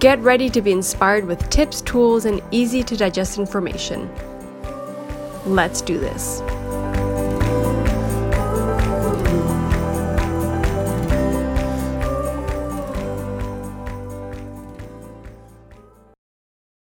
Get ready to be inspired with tips, tools, and easy to digest information. Let's do this.